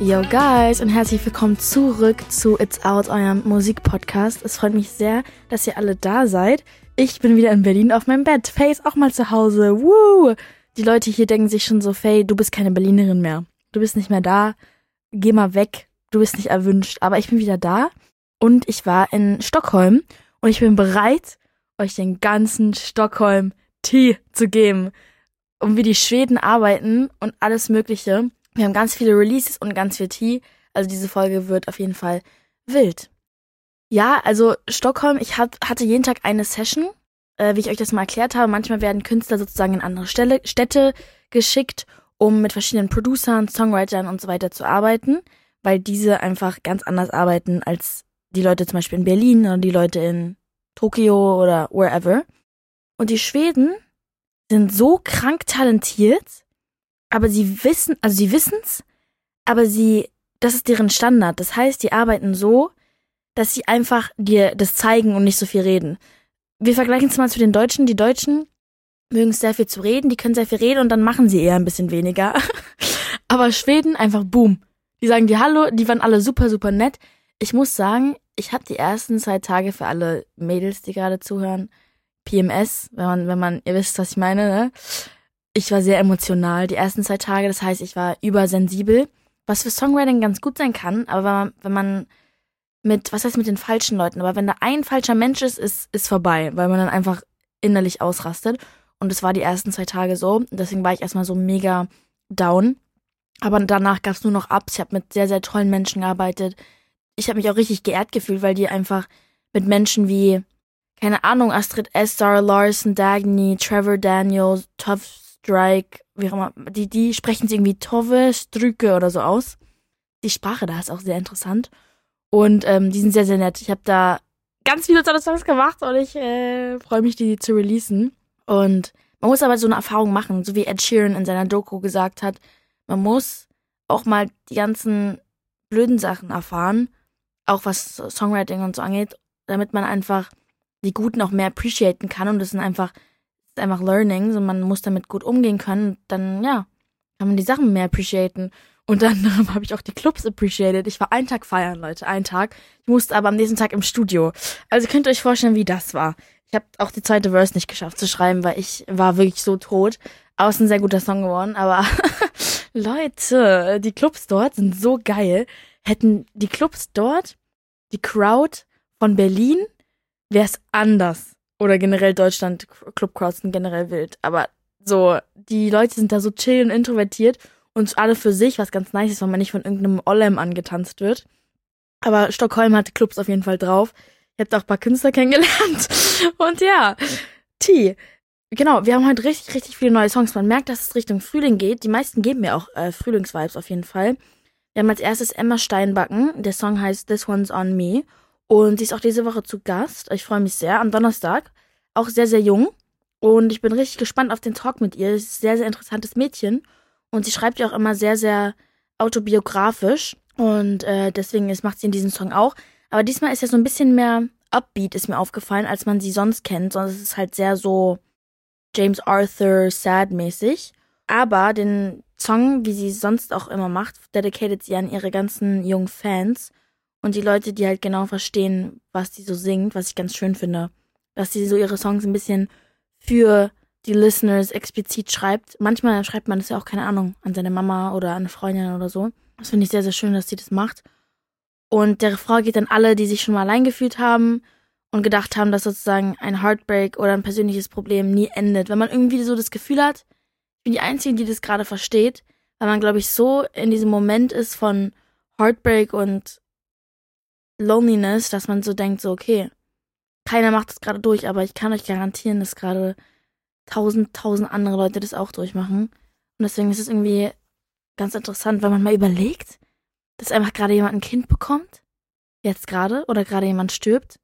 Yo guys und herzlich willkommen zurück zu It's Out, eurem Musikpodcast. Es freut mich sehr, dass ihr alle da seid. Ich bin wieder in Berlin auf meinem Bett. Faye ist auch mal zu Hause. Woo! Die Leute hier denken sich schon so, Faye, du bist keine Berlinerin mehr. Du bist nicht mehr da. Geh mal weg. Du bist nicht erwünscht. Aber ich bin wieder da und ich war in Stockholm und ich bin bereit, euch den ganzen Stockholm Tee zu geben. Um wie die Schweden arbeiten und alles Mögliche. Wir haben ganz viele Releases und ganz viel Tee. Also diese Folge wird auf jeden Fall wild. Ja, also Stockholm, ich hat, hatte jeden Tag eine Session, äh, wie ich euch das mal erklärt habe. Manchmal werden Künstler sozusagen in andere Stelle, Städte geschickt, um mit verschiedenen Producern, Songwritern und so weiter zu arbeiten, weil diese einfach ganz anders arbeiten als die Leute zum Beispiel in Berlin oder die Leute in Tokio oder wherever. Und die Schweden sind so krank talentiert, aber sie wissen, also sie wissen's, aber sie, das ist deren Standard. Das heißt, die arbeiten so, dass sie einfach dir das zeigen und nicht so viel reden. Wir vergleichen es mal zu den Deutschen. Die Deutschen mögen sehr viel zu reden, die können sehr viel reden und dann machen sie eher ein bisschen weniger. aber Schweden einfach boom. Die sagen dir Hallo, die waren alle super, super nett. Ich muss sagen, ich habe die ersten zwei Tage für alle Mädels, die gerade zuhören, PMS, wenn man, wenn man, ihr wisst, was ich meine, ne? Ich war sehr emotional die ersten zwei Tage, das heißt, ich war übersensibel, was für Songwriting ganz gut sein kann, aber wenn man, mit, was heißt mit den falschen Leuten, aber wenn da ein falscher Mensch ist, ist, ist vorbei, weil man dann einfach innerlich ausrastet. Und es war die ersten zwei Tage so. Deswegen war ich erstmal so mega down. Aber danach gab es nur noch Ups. Ich habe mit sehr, sehr tollen Menschen gearbeitet. Ich habe mich auch richtig geehrt gefühlt, weil die einfach mit Menschen wie keine Ahnung, Astrid Estar, Larson Dagny, Trevor Daniels, Tough Strike, wie auch immer, die, die sprechen sie irgendwie Tove Strücke oder so aus. Die Sprache da ist auch sehr interessant. Und ähm, die sind sehr, sehr nett. Ich habe da ganz viele tolle Songs gemacht und ich äh, freue mich, die zu releasen. Und man muss aber so eine Erfahrung machen, so wie Ed Sheeran in seiner Doku gesagt hat. Man muss auch mal die ganzen blöden Sachen erfahren, auch was Songwriting und so angeht, damit man einfach die Guten auch mehr appreciaten kann und das sind einfach, einfach Learning, so man muss damit gut umgehen können, und dann, ja, kann man die Sachen mehr appreciaten. Und dann habe ich auch die Clubs appreciated. Ich war einen Tag feiern, Leute, einen Tag. Ich musste aber am nächsten Tag im Studio. Also könnt ihr euch vorstellen, wie das war. Ich habe auch die zweite Verse nicht geschafft zu schreiben, weil ich war wirklich so tot. Aber es ist ein sehr guter Song geworden. Aber Leute, die Clubs dort sind so geil. Hätten die Clubs dort die Crowd von Berlin wäre es anders. Oder generell Deutschland, Clubcrowds sind generell wild. Aber so, die Leute sind da so chill und introvertiert und alle für sich, was ganz nice ist, weil man nicht von irgendeinem Ollem angetanzt wird. Aber Stockholm hatte Clubs auf jeden Fall drauf. Ich habe auch ein paar Künstler kennengelernt. Und ja, T. Genau, wir haben heute richtig, richtig viele neue Songs. Man merkt, dass es Richtung Frühling geht. Die meisten geben mir auch äh, Frühlingsvibes auf jeden Fall. Wir haben als erstes Emma Steinbacken. Der Song heißt This One's On Me. Und sie ist auch diese Woche zu Gast. Ich freue mich sehr. Am Donnerstag. Auch sehr, sehr jung. Und ich bin richtig gespannt auf den Talk mit ihr. Sie ist ein sehr, sehr interessantes Mädchen. Und sie schreibt ja auch immer sehr, sehr autobiografisch. Und äh, deswegen ist, macht sie in diesem Song auch. Aber diesmal ist ja so ein bisschen mehr Upbeat, ist mir aufgefallen, als man sie sonst kennt. Sonst ist es halt sehr so James Arthur sad-mäßig. Aber den Song, wie sie sonst auch immer macht, dedicated sie an ihre ganzen jungen Fans und die Leute, die halt genau verstehen, was sie so singt, was ich ganz schön finde. Dass sie so ihre Songs ein bisschen für die Listeners explizit schreibt. Manchmal schreibt man das ja auch, keine Ahnung, an seine Mama oder an eine Freundin oder so. Das finde ich sehr, sehr schön, dass sie das macht. Und der Refrain geht an alle, die sich schon mal allein gefühlt haben und gedacht haben, dass sozusagen ein Heartbreak oder ein persönliches Problem nie endet. Wenn man irgendwie so das Gefühl hat, ich bin die Einzige, die das gerade versteht, weil man, glaube ich, so in diesem Moment ist von Heartbreak und Loneliness, dass man so denkt, so, okay, keiner macht das gerade durch, aber ich kann euch garantieren, dass gerade tausend, tausend andere Leute das auch durchmachen. Und deswegen ist es irgendwie ganz interessant, wenn man mal überlegt, dass einfach gerade jemand ein Kind bekommt, jetzt gerade, oder gerade jemand stirbt,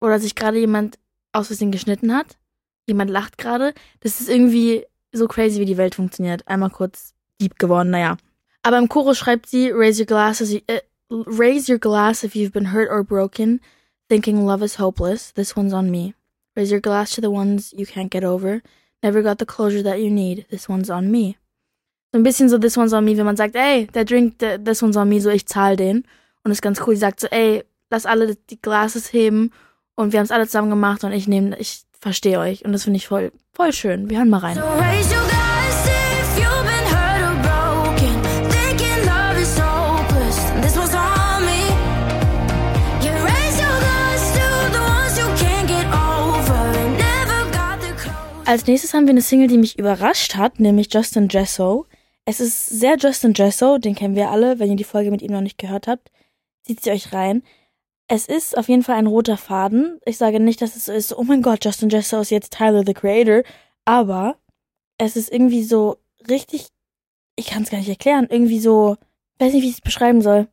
oder sich gerade jemand aus Versehen geschnitten hat, jemand lacht gerade. Das ist irgendwie so crazy, wie die Welt funktioniert. Einmal kurz deep geworden, naja. Aber im Chorus schreibt sie, raise your glasses, äh, Raise your glass if you've been hurt or broken, thinking love is hopeless. This one's on me. Raise your glass to the ones you can't get over. Never got the closure that you need. This one's on me. So ein bisschen so This One's on Me, wenn man sagt, ey, der Drink, der, This One's on Me, so ich zahle den. Und ist ganz cool. Sie sagt so, ey, lass alle die Glasses heben und wir haben es alle zusammen gemacht und ich nehme, ich verstehe euch. Und das finde ich voll, voll schön. Wir hören mal rein. So Als nächstes haben wir eine Single, die mich überrascht hat, nämlich Justin Jesso. Es ist sehr Justin Jesso, den kennen wir alle. Wenn ihr die Folge mit ihm noch nicht gehört habt, zieht sie euch rein. Es ist auf jeden Fall ein roter Faden. Ich sage nicht, dass es so ist, oh mein Gott, Justin Jesso ist jetzt Tyler the Creator, aber es ist irgendwie so richtig, ich kann es gar nicht erklären, irgendwie so, weiß nicht, wie ich es beschreiben soll.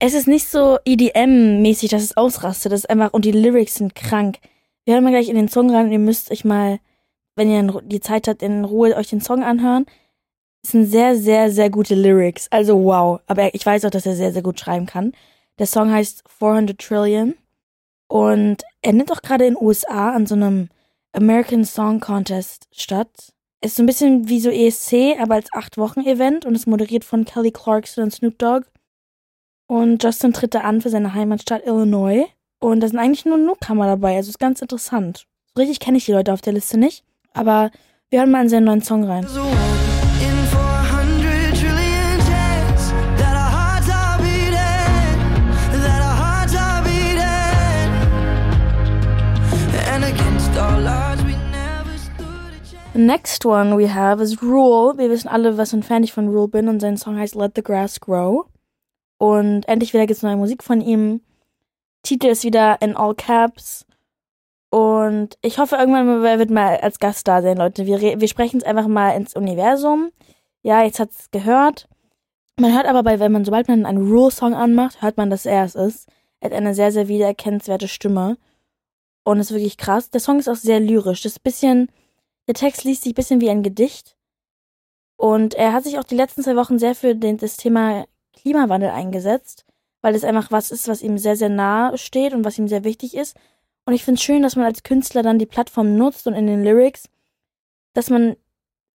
Es ist nicht so EDM-mäßig, dass es ausrastet, das ist einfach, und die Lyrics sind krank. Wir hören mal gleich in den Song rein und ihr müsst euch mal, wenn ihr die Zeit habt, in Ruhe euch den Song anhören. Es sind sehr, sehr, sehr gute Lyrics. Also wow. Aber ich weiß auch, dass er sehr, sehr gut schreiben kann. Der Song heißt 400 Trillion. Und er nimmt auch gerade in den USA an so einem American Song Contest statt. Ist so ein bisschen wie so ESC, aber als acht Wochen Event und ist moderiert von Kelly Clarkson und Snoop Dogg. Und Justin tritt da an für seine Heimatstadt Illinois. Und da sind eigentlich nur Newcomer dabei. Also ist ganz interessant. So richtig kenne ich die Leute auf der Liste nicht. Aber wir hören mal in seinen neuen Song rein. The next one we have is Rule. Wir wissen alle, was ein Fan ich von Rule bin und sein Song heißt Let the Grass Grow. Und endlich wieder gibt's neue Musik von ihm. Titel ist wieder in all caps. Und ich hoffe, irgendwann wird mal als Gast da sein, Leute. Wir, wir sprechen es einfach mal ins Universum. Ja, jetzt hat es gehört. Man hört aber bei, wenn man, sobald man einen Rule-Song anmacht, hört man, dass er es ist. Er hat eine sehr, sehr wiedererkennenswerte Stimme. Und ist wirklich krass. Der Song ist auch sehr lyrisch. Das ist bisschen, der Text liest sich ein bisschen wie ein Gedicht. Und er hat sich auch die letzten zwei Wochen sehr für den, das Thema Klimawandel eingesetzt weil es einfach was ist, was ihm sehr, sehr nah steht und was ihm sehr wichtig ist. Und ich finde es schön, dass man als Künstler dann die Plattform nutzt und in den Lyrics, dass man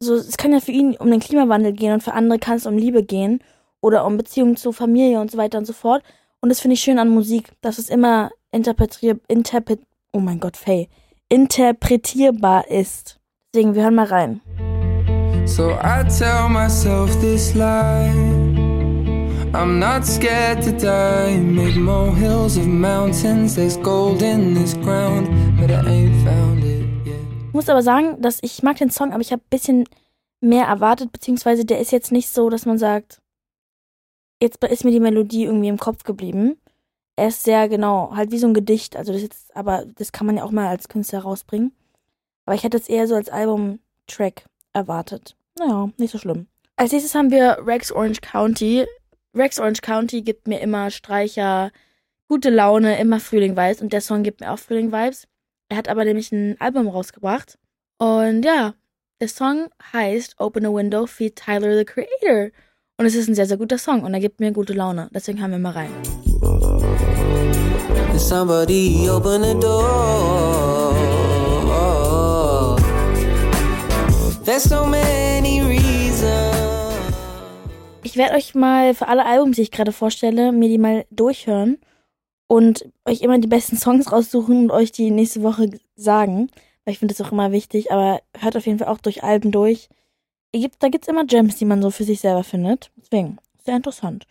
so, es kann ja für ihn um den Klimawandel gehen und für andere kann es um Liebe gehen oder um Beziehungen zur Familie und so weiter und so fort. Und das finde ich schön an Musik, dass es immer interpretier, interpret, oh mein Gott, Faye, interpretierbar ist. Deswegen, wir hören mal rein. So I tell myself this lie. I'm not scared to die. Make more hills of mountains. There's gold in this ground, but I ain't found it yet. Ich muss aber sagen, dass ich mag den Song, aber ich habe ein bisschen mehr erwartet, beziehungsweise der ist jetzt nicht so, dass man sagt, jetzt ist mir die Melodie irgendwie im Kopf geblieben. Er ist sehr genau, halt wie so ein Gedicht. Also das jetzt, aber das kann man ja auch mal als Künstler rausbringen. Aber ich hätte es eher so als Album-Track erwartet. Naja, nicht so schlimm. Als nächstes haben wir Rex Orange County. Rex Orange County gibt mir immer Streicher, gute Laune, immer Frühling-Vibes und der Song gibt mir auch Frühling-Vibes. Er hat aber nämlich ein Album rausgebracht und ja, der Song heißt Open a Window feat Tyler the Creator und es ist ein sehr, sehr guter Song und er gibt mir gute Laune. Deswegen haben wir mal rein. Somebody open the door. There's so many ich werde euch mal für alle Albums, die ich gerade vorstelle, mir die mal durchhören und euch immer die besten Songs raussuchen und euch die nächste Woche sagen. Weil ich finde das auch immer wichtig, aber hört auf jeden Fall auch durch Alben durch. Da gibt's immer Gems, die man so für sich selber findet. Deswegen, sehr interessant.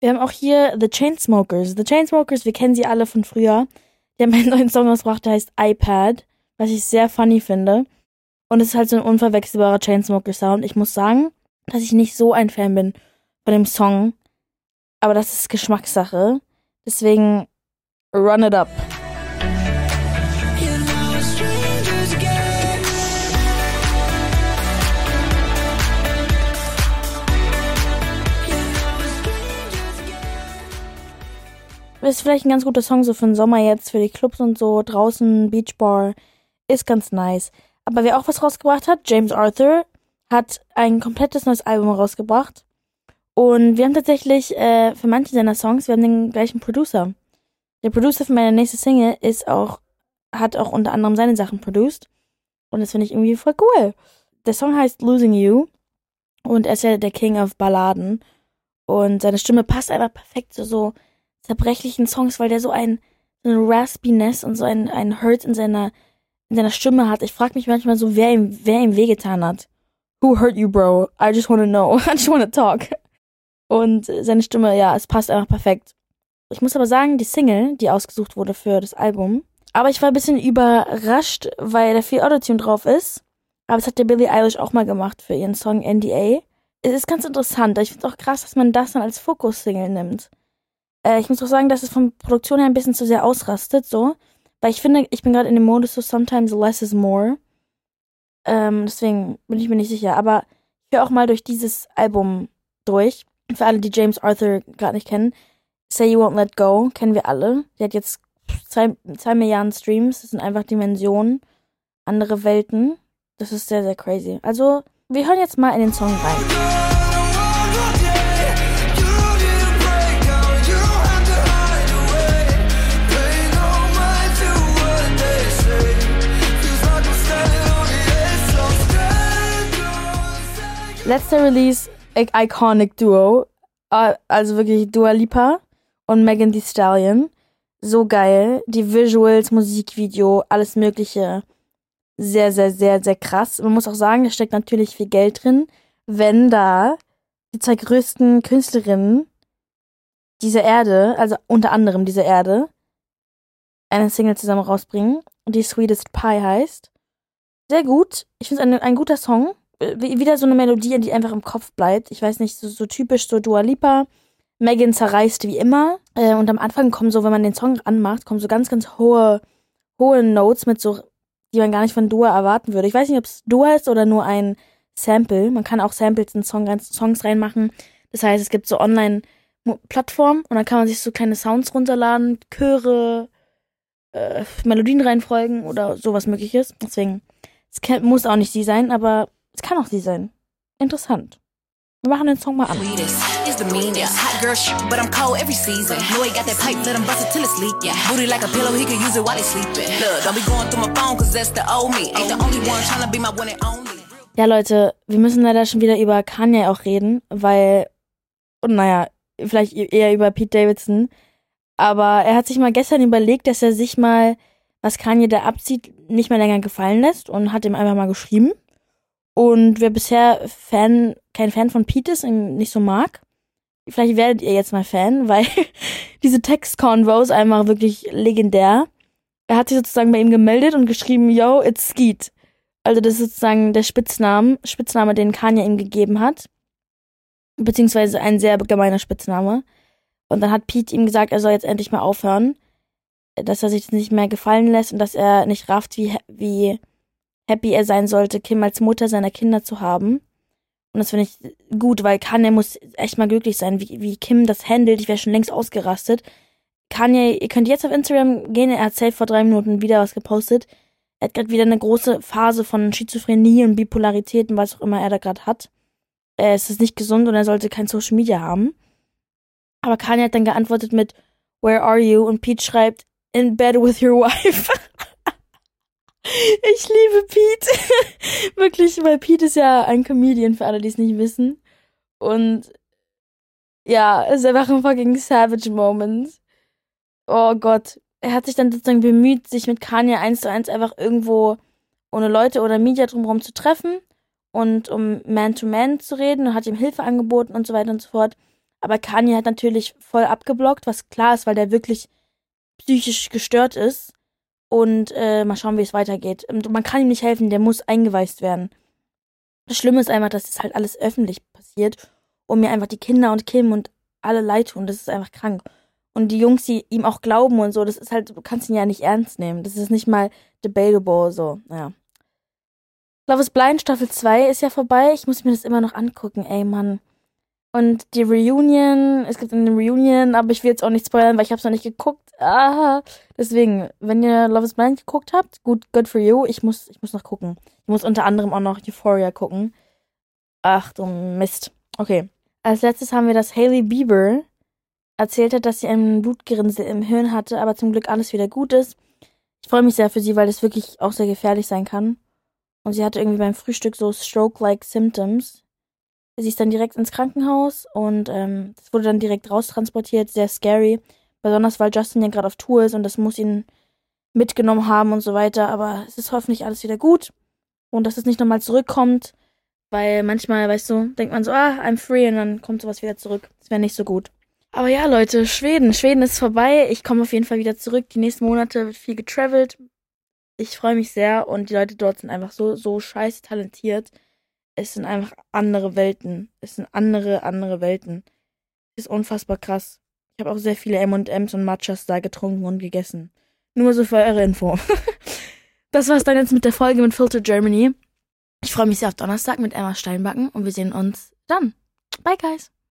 Wir haben auch hier The Chainsmokers. The Chainsmokers, wir kennen sie alle von früher. Die haben einen neuen Song rausgebracht, der heißt iPad, was ich sehr funny finde. Und es ist halt so ein unverwechselbarer Chainsmoker-Sound. Ich muss sagen, dass ich nicht so ein Fan bin von dem Song. Aber das ist Geschmackssache. Deswegen run it up. Ist vielleicht ein ganz guter Song so für den Sommer jetzt, für die Clubs und so, draußen, Beachbar, ist ganz nice. Aber wer auch was rausgebracht hat, James Arthur, hat ein komplettes neues Album rausgebracht. Und wir haben tatsächlich äh, für manche seiner Songs, wir haben den gleichen Producer. Der Producer für meine nächste Single ist auch, hat auch unter anderem seine Sachen produced. Und das finde ich irgendwie voll cool. der Song heißt Losing You und er ist ja der King of Balladen und seine Stimme passt einfach perfekt zu so zerbrechlichen Songs, weil der so ein, so ein Raspiness und so ein, ein Hurt in seiner, in seiner Stimme hat. Ich frage mich manchmal so, wer ihm, wer ihm wehgetan hat. Who hurt you, bro? I just wanna know. I just wanna talk. Und seine Stimme, ja, es passt einfach perfekt. Ich muss aber sagen, die Single, die ausgesucht wurde für das Album, aber ich war ein bisschen überrascht, weil da viel Autotune drauf ist. Aber es hat der Billie Eilish auch mal gemacht für ihren Song NDA. Es ist ganz interessant. Ich finde es auch krass, dass man das dann als Fokus-Single nimmt. Äh, ich muss auch sagen, dass es von Produktion her ein bisschen zu sehr ausrastet, so. Weil ich finde, ich bin gerade in dem Modus so sometimes less is more. Ähm, deswegen bin ich mir nicht sicher. Aber ich höre auch mal durch dieses Album durch. Für alle, die James Arthur gerade nicht kennen. Say You Won't Let Go kennen wir alle. Die hat jetzt zwei, zwei Milliarden Streams. Das sind einfach Dimensionen, andere Welten. Das ist sehr, sehr crazy. Also, wir hören jetzt mal in den Song rein. Letzter Release, Iconic Duo. Also wirklich Dua Lipa und Megan Thee Stallion. So geil. Die Visuals, Musikvideo, alles Mögliche. Sehr, sehr, sehr, sehr krass. Man muss auch sagen, da steckt natürlich viel Geld drin, wenn da die zwei größten Künstlerinnen dieser Erde, also unter anderem dieser Erde, eine Single zusammen rausbringen, die Sweetest Pie heißt. Sehr gut. Ich finde es ein, ein guter Song wieder so eine Melodie, die einfach im Kopf bleibt. Ich weiß nicht, so, so typisch so Dua Lipa. Megan zerreißt wie immer. Äh, und am Anfang kommen so, wenn man den Song anmacht, kommen so ganz, ganz hohe, hohe Notes mit so, die man gar nicht von Dua erwarten würde. Ich weiß nicht, ob es Dua ist oder nur ein Sample. Man kann auch Samples in Song, Songs reinmachen. Das heißt, es gibt so Online-Plattformen und dann kann man sich so kleine Sounds runterladen, Chöre, äh, Melodien reinfolgen oder sowas mögliches. Deswegen, es muss auch nicht sie sein, aber es kann auch sie sein. Interessant. Wir machen den Song mal an. Is the meanest. Hot girl shit, but I'm cold every season. Know he got that pipe, let him bust it till it's leak. Yeah. Booty like a pillow, he could use it while he's sleeping. Look, don't be going through my phone, cause that's the old me. Ain't the only one trying to be my one and only. Ja, Leute, wir müssen leider schon wieder über Kanye auch reden, weil, und naja, vielleicht eher über Pete Davidson. Aber er hat sich mal gestern überlegt, dass er sich mal, was Kanye da abzieht, nicht mehr länger gefallen lässt und hat ihm einfach mal geschrieben. Und wer bisher Fan, kein Fan von Pete ist und nicht so mag, vielleicht werdet ihr jetzt mal Fan, weil diese Text-Convos einfach wirklich legendär. Er hat sich sozusagen bei ihm gemeldet und geschrieben, yo, it's Skeet. Also das ist sozusagen der Spitzname, Spitzname, den Kanye ihm gegeben hat. Beziehungsweise ein sehr gemeiner Spitzname. Und dann hat Pete ihm gesagt, er soll jetzt endlich mal aufhören. Dass er sich das nicht mehr gefallen lässt und dass er nicht rafft, wie, wie happy er sein sollte, Kim als Mutter seiner Kinder zu haben. Und das finde ich gut, weil Kanye muss echt mal glücklich sein, wie, wie Kim das handelt. Ich wäre schon längst ausgerastet. Kanye, ihr könnt jetzt auf Instagram gehen, er hat safe vor drei Minuten wieder was gepostet. Er hat gerade wieder eine große Phase von Schizophrenie und Bipolarität und was auch immer er da gerade hat. Äh, es ist nicht gesund und er sollte kein Social Media haben. Aber Kanye hat dann geantwortet mit Where are you? Und Pete schreibt In bed with your wife. Ich liebe Pete. Wirklich, weil Pete ist ja ein Comedian, für alle, die es nicht wissen. Und ja, es ist einfach ein fucking Savage Moment. Oh Gott. Er hat sich dann sozusagen bemüht, sich mit Kanye eins zu eins einfach irgendwo ohne Leute oder Media drumherum zu treffen und um Man-to-Man -Man zu reden und hat ihm Hilfe angeboten und so weiter und so fort. Aber Kanye hat natürlich voll abgeblockt, was klar ist, weil der wirklich psychisch gestört ist. Und äh, mal schauen, wie es weitergeht. Und man kann ihm nicht helfen, der muss eingeweist werden. Das Schlimme ist einfach, dass das halt alles öffentlich passiert und mir einfach die Kinder und Kim und alle leid tun. Das ist einfach krank. Und die Jungs, die ihm auch glauben und so, das ist halt, du kannst ihn ja nicht ernst nehmen. Das ist nicht mal debatable, so, naja. Love is Blind Staffel 2 ist ja vorbei. Ich muss mir das immer noch angucken, ey, Mann. Und die Reunion, es gibt eine Reunion, aber ich will jetzt auch nicht spoilern, weil ich habe es noch nicht geguckt. Ah, deswegen, wenn ihr Love is Blind geguckt habt, gut, good for you. Ich muss, ich muss noch gucken. Ich muss unter anderem auch noch Euphoria gucken. Ach du Mist. Okay. Als letztes haben wir, dass Hailey Bieber erzählt hat, dass sie einen Blutgerinnsel im Hirn hatte, aber zum Glück alles wieder gut ist. Ich freue mich sehr für sie, weil das wirklich auch sehr gefährlich sein kann. Und sie hatte irgendwie beim Frühstück so Stroke-like Symptoms. Sie ist dann direkt ins Krankenhaus und ähm, das wurde dann direkt raustransportiert. Sehr scary. Besonders weil Justin ja gerade auf Tour ist und das muss ihn mitgenommen haben und so weiter. Aber es ist hoffentlich alles wieder gut. Und dass es nicht nochmal zurückkommt. Weil manchmal, weißt du, denkt man so, ah, I'm free und dann kommt sowas wieder zurück. Das wäre nicht so gut. Aber ja, Leute, Schweden. Schweden ist vorbei. Ich komme auf jeden Fall wieder zurück. Die nächsten Monate wird viel getravelt. Ich freue mich sehr und die Leute dort sind einfach so, so scheiße talentiert. Es sind einfach andere Welten. Es sind andere, andere Welten. Ist unfassbar krass. Ich habe auch sehr viele M&M's und Matchas da getrunken und gegessen. Nur so für eure Info. das war's dann jetzt mit der Folge mit Filter Germany. Ich freue mich sehr auf Donnerstag mit Emma Steinbacken und wir sehen uns dann. Bye, guys.